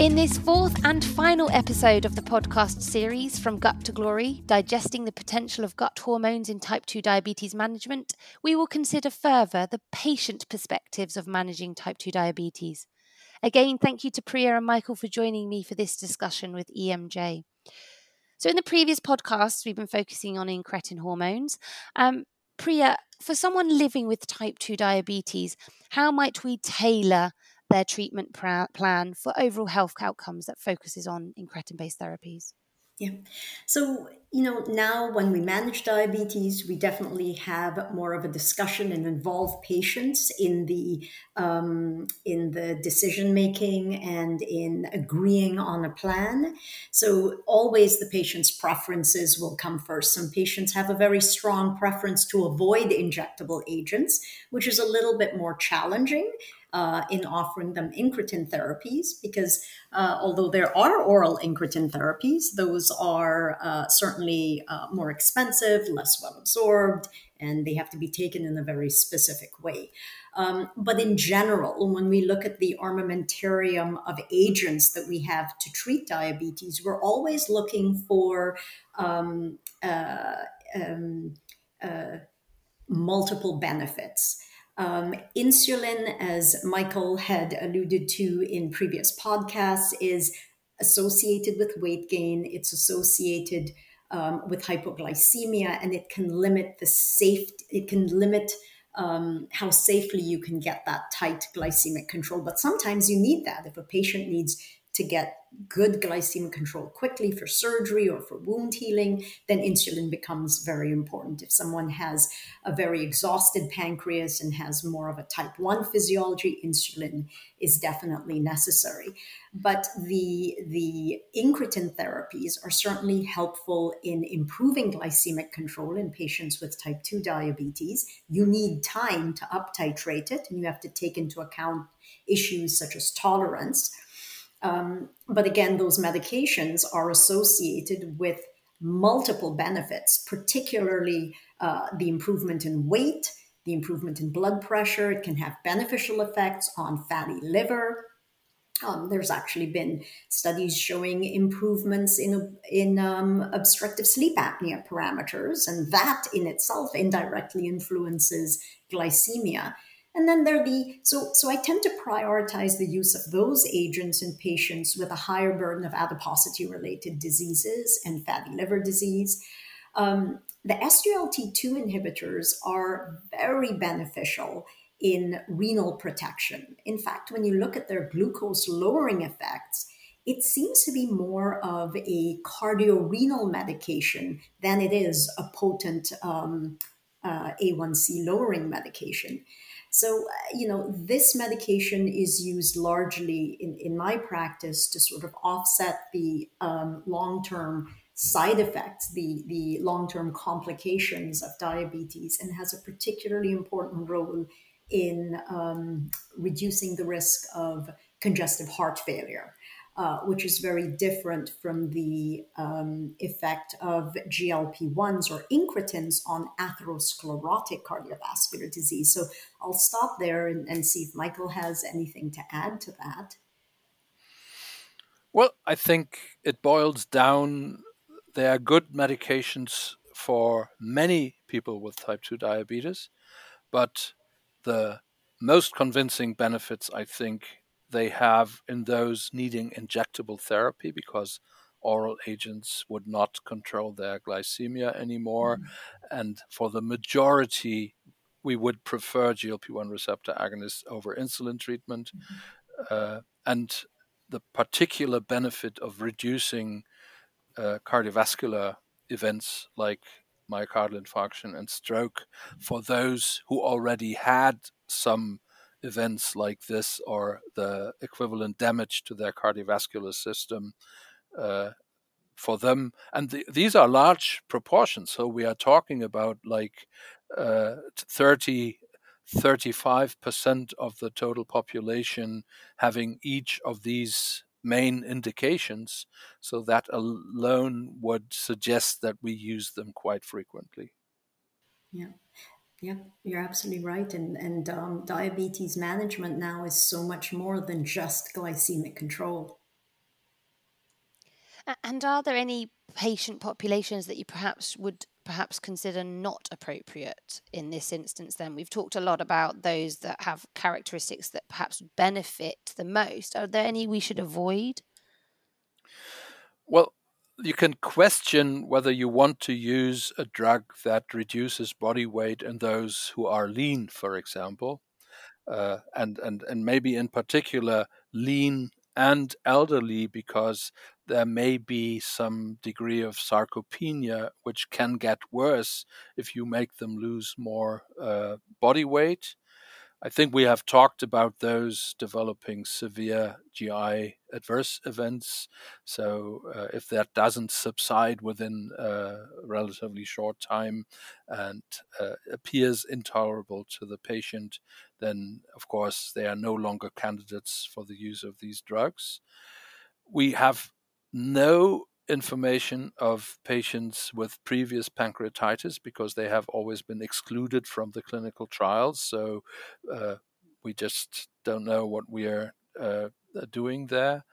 In this fourth and final episode of the podcast series From Gut to Glory, digesting the potential of gut hormones in type 2 diabetes management, we will consider further the patient perspectives of managing type 2 diabetes. Again, thank you to Priya and Michael for joining me for this discussion with EMJ. So, in the previous podcasts, we've been focusing on incretin hormones. Um, Priya, for someone living with type 2 diabetes, how might we tailor their treatment pra- plan for overall health outcomes that focuses on incretin based therapies? Yeah. So, you know, now when we manage diabetes, we definitely have more of a discussion and involve patients in the um, in the decision making and in agreeing on a plan. So, always the patient's preferences will come first. Some patients have a very strong preference to avoid injectable agents, which is a little bit more challenging uh, in offering them incretin therapies because uh, although there are oral incretin therapies, those are uh, certainly uh, more expensive, less well absorbed, and they have to be taken in a very specific way. Um, but in general, when we look at the armamentarium of agents that we have to treat diabetes, we're always looking for um, uh, um, uh, multiple benefits. Um, insulin, as Michael had alluded to in previous podcasts, is associated with weight gain. It's associated um, with hypoglycemia, and it can limit the safe. It can limit um, how safely you can get that tight glycemic control. But sometimes you need that. If a patient needs to get good glycemic control quickly for surgery or for wound healing, then insulin becomes very important. If someone has a very exhausted pancreas and has more of a type 1 physiology, insulin is definitely necessary. But the, the incretin therapies are certainly helpful in improving glycemic control in patients with type 2 diabetes. You need time to up titrate it, and you have to take into account issues such as tolerance. Um, but again, those medications are associated with multiple benefits, particularly uh, the improvement in weight, the improvement in blood pressure. It can have beneficial effects on fatty liver. Um, there's actually been studies showing improvements in in um, obstructive sleep apnea parameters, and that in itself indirectly influences glycemia. And then there are the so so I tend to prioritize the use of those agents in patients with a higher burden of adiposity related diseases and fatty liver disease. Um, the SGLT2 inhibitors are very beneficial in renal protection. In fact, when you look at their glucose lowering effects, it seems to be more of a cardiorenal medication than it is a potent um, uh, A1C lowering medication. So, uh, you know, this medication is used largely in, in my practice to sort of offset the um, long term side effects, the, the long term complications of diabetes, and has a particularly important role in um, reducing the risk of congestive heart failure. Uh, which is very different from the um, effect of GLP 1s or incretins on atherosclerotic cardiovascular disease. So I'll stop there and, and see if Michael has anything to add to that. Well, I think it boils down there are good medications for many people with type 2 diabetes, but the most convincing benefits, I think, they have in those needing injectable therapy because oral agents would not control their glycemia anymore. Mm-hmm. And for the majority, we would prefer GLP 1 receptor agonists over insulin treatment. Mm-hmm. Uh, and the particular benefit of reducing uh, cardiovascular events like myocardial infarction and stroke for those who already had some events like this or the equivalent damage to their cardiovascular system uh, for them. And the, these are large proportions. So we are talking about like uh, 30, 35% of the total population having each of these main indications. So that alone would suggest that we use them quite frequently. Yeah. Yeah, you're absolutely right. And, and um, diabetes management now is so much more than just glycemic control. And are there any patient populations that you perhaps would perhaps consider not appropriate in this instance then we've talked a lot about those that have characteristics that perhaps benefit the most are there any we should avoid well you can question whether you want to use a drug that reduces body weight in those who are lean for example uh, and and and maybe in particular lean and elderly because there may be some degree of sarcopenia, which can get worse if you make them lose more uh, body weight. I think we have talked about those developing severe GI adverse events. So, uh, if that doesn't subside within a relatively short time and uh, appears intolerable to the patient, then of course they are no longer candidates for the use of these drugs. We have no information of patients with previous pancreatitis because they have always been excluded from the clinical trials. So uh, we just don't know what we are uh, doing there.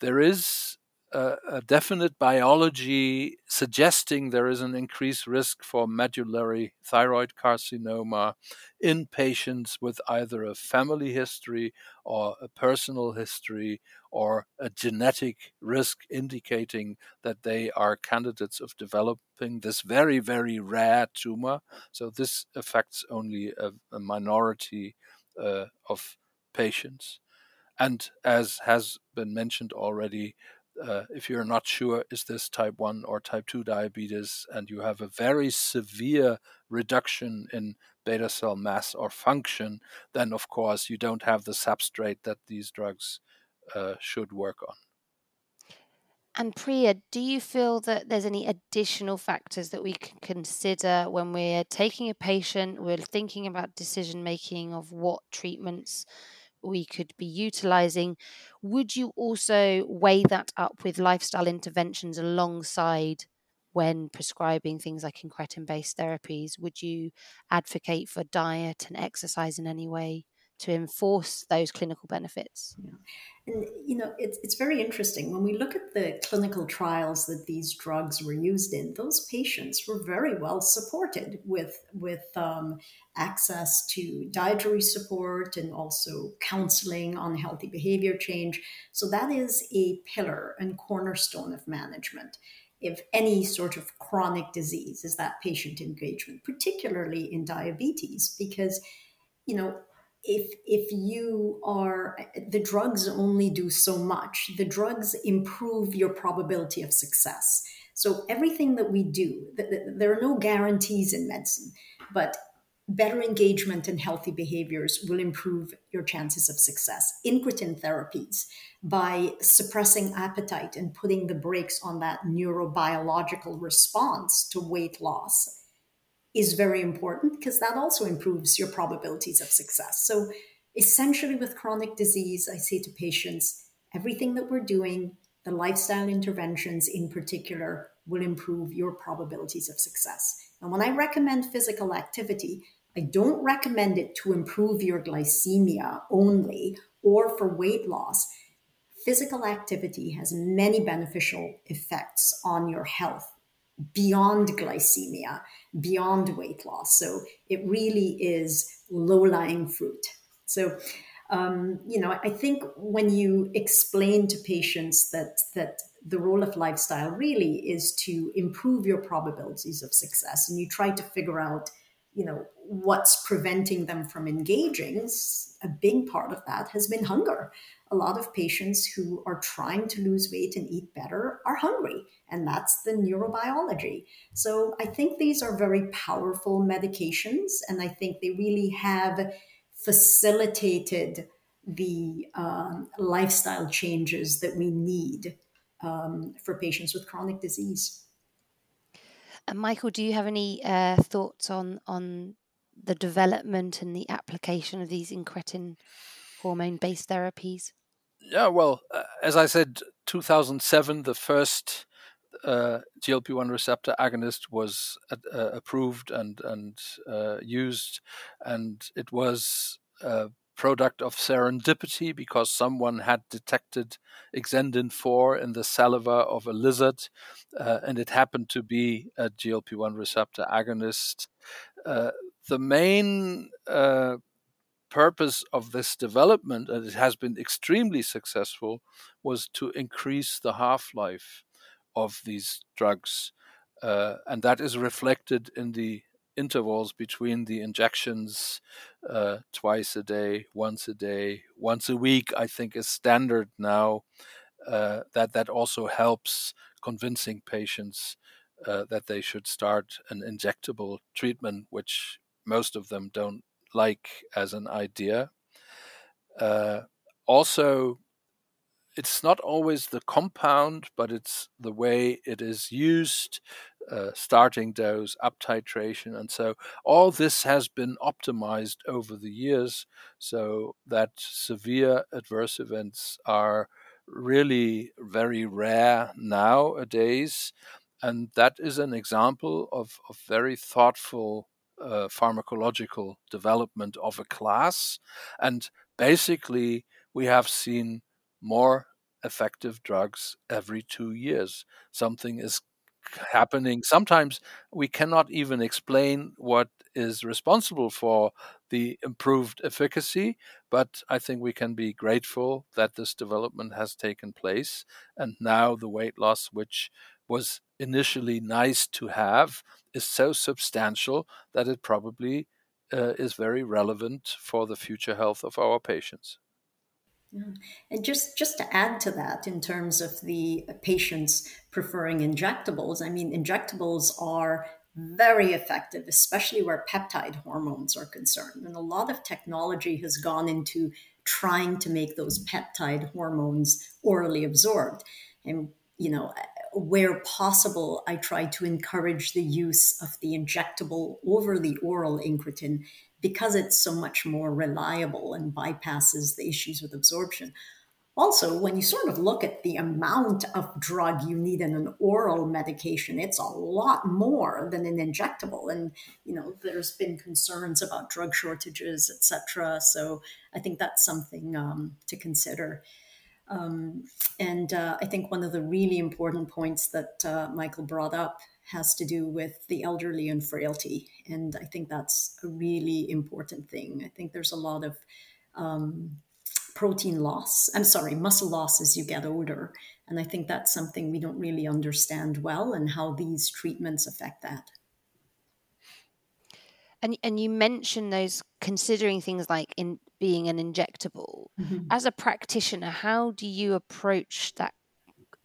There is a, a, definite biology suggesting there is an increased risk for medullary thyroid carcinoma in patients with either a family history or a personal history or a genetic risk indicating that they are candidates of developing this very, very rare tumor. So this affects only a, a minority uh, of patients. And as has been mentioned already, uh, if you're not sure is this type 1 or type 2 diabetes and you have a very severe reduction in beta cell mass or function then of course you don't have the substrate that these drugs uh, should work on. And Priya, do you feel that there's any additional factors that we can consider when we're taking a patient, we're thinking about decision making of what treatments we could be utilizing. Would you also weigh that up with lifestyle interventions alongside when prescribing things like incretin based therapies? Would you advocate for diet and exercise in any way? To enforce those clinical benefits. Yeah. And you know, it's it's very interesting when we look at the clinical trials that these drugs were used in. Those patients were very well supported with with um, access to dietary support and also counseling on healthy behavior change. So that is a pillar and cornerstone of management. If any sort of chronic disease is that patient engagement, particularly in diabetes, because you know if if you are the drugs only do so much. The drugs improve your probability of success. So everything that we do there are no guarantees in medicine but better engagement and healthy behaviors will improve your chances of success. Incretin therapies by suppressing appetite and putting the brakes on that neurobiological response to weight loss is very important because that also improves your probabilities of success. So, essentially, with chronic disease, I say to patients everything that we're doing, the lifestyle interventions in particular, will improve your probabilities of success. And when I recommend physical activity, I don't recommend it to improve your glycemia only or for weight loss. Physical activity has many beneficial effects on your health beyond glycemia, beyond weight loss. So it really is low lying fruit. So, um, you know, I think when you explain to patients that that the role of lifestyle really is to improve your probabilities of success, and you try to figure out, you know, what's preventing them from engaging. A big part of that has been hunger a lot of patients who are trying to lose weight and eat better are hungry, and that's the neurobiology. So I think these are very powerful medications, and I think they really have facilitated the um, lifestyle changes that we need um, for patients with chronic disease. And Michael, do you have any uh, thoughts on on the development and the application of these incretin hormone based therapies? Yeah, well, uh, as I said, 2007, the first uh, GLP-1 receptor agonist was uh, approved and and uh, used, and it was a product of serendipity because someone had detected exendin 4 in the saliva of a lizard, uh, and it happened to be a GLP 1 receptor agonist. Uh, the main purpose of this development, and it has been extremely successful, was to increase the half life of these drugs. Uh, and that is reflected in the intervals between the injections uh, twice a day, once a day, once a week, I think is standard now. Uh, that that also helps convincing patients uh, that they should start an injectable treatment, which most of them don't like as an idea. Uh, also, it's not always the compound, but it's the way it is used, uh, starting dose, up titration. And so all this has been optimized over the years so that severe adverse events are really very rare nowadays. And that is an example of, of very thoughtful uh, pharmacological development of a class. And basically, we have seen more effective drugs every two years. Something is happening. Sometimes we cannot even explain what is responsible for the improved efficacy, but I think we can be grateful that this development has taken place. And now the weight loss, which was initially nice to have, is so substantial that it probably uh, is very relevant for the future health of our patients. Yeah. And just just to add to that, in terms of the patients preferring injectables, I mean, injectables are very effective, especially where peptide hormones are concerned. And a lot of technology has gone into trying to make those peptide hormones orally absorbed. And you know, where possible, I try to encourage the use of the injectable over the oral incretin because it's so much more reliable and bypasses the issues with absorption. Also, when you sort of look at the amount of drug you need in an oral medication, it's a lot more than an injectable. And you know, there's been concerns about drug shortages, etc. So I think that's something um, to consider. Um, and uh, I think one of the really important points that uh, Michael brought up has to do with the elderly and frailty. And I think that's a really important thing. I think there's a lot of um, protein loss, I'm sorry, muscle loss as you get older. And I think that's something we don't really understand well and how these treatments affect that. And and you mentioned those considering things like in being an injectable. Mm-hmm. As a practitioner, how do you approach that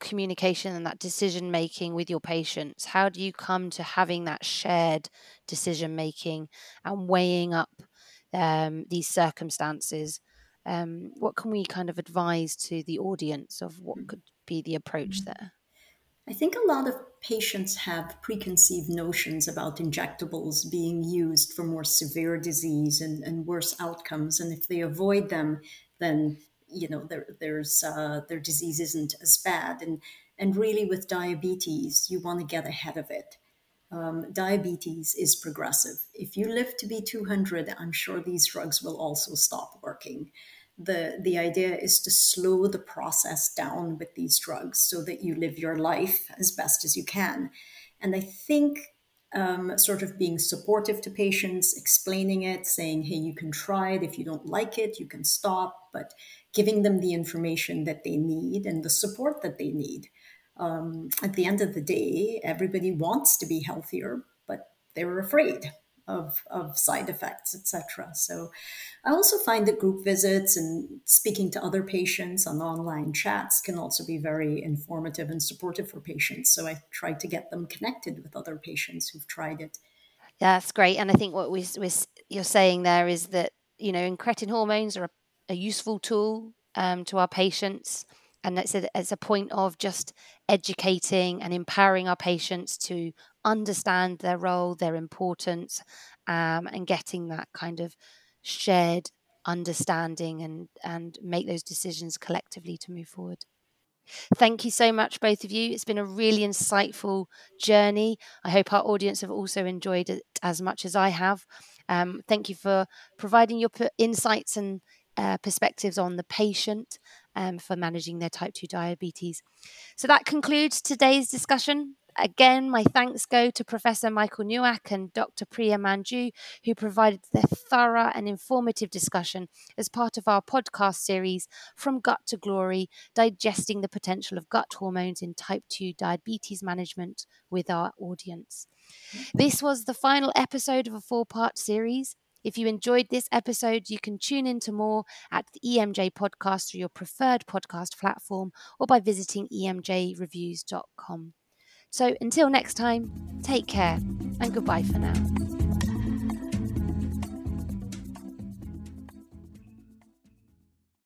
communication and that decision making with your patients? How do you come to having that shared decision making and weighing up um, these circumstances? Um, what can we kind of advise to the audience of what mm-hmm. could be the approach mm-hmm. there? I think a lot of patients have preconceived notions about injectables being used for more severe disease and, and worse outcomes. And if they avoid them, then you know their there's uh, their disease isn't as bad. And and really with diabetes, you want to get ahead of it. Um, diabetes is progressive. If you live to be 200, I'm sure these drugs will also stop working the the idea is to slow the process down with these drugs so that you live your life as best as you can. And i think um, sort of being supportive to patients explaining it saying hey you can try it. If you don't like it you can stop but giving them the information that they need and the support that they need. Um, at the end of the day everybody wants to be healthier but they're afraid of, of side effects, etc. So I also find that group visits and speaking to other patients on online chats can also be very informative and supportive for patients. So I try to get them connected with other patients who've tried it. That's great. And I think what we, we, you're saying there is that, you know, incretin hormones are a, a useful tool um, to our patients and it's a, it's a point of just educating and empowering our patients to understand their role, their importance, um, and getting that kind of shared understanding and and make those decisions collectively to move forward. Thank you so much, both of you. It's been a really insightful journey. I hope our audience have also enjoyed it as much as I have. Um, thank you for providing your insights and uh, perspectives on the patient um, for managing their type 2 diabetes. So that concludes today's discussion. Again, my thanks go to Professor Michael Nauck and Dr. Priya Manju, who provided their thorough and informative discussion as part of our podcast series, From Gut to Glory Digesting the Potential of Gut Hormones in Type 2 Diabetes Management with our audience. This was the final episode of a four part series. If you enjoyed this episode, you can tune in to more at the EMJ podcast through your preferred podcast platform or by visiting emjreviews.com. So until next time, take care and goodbye for now.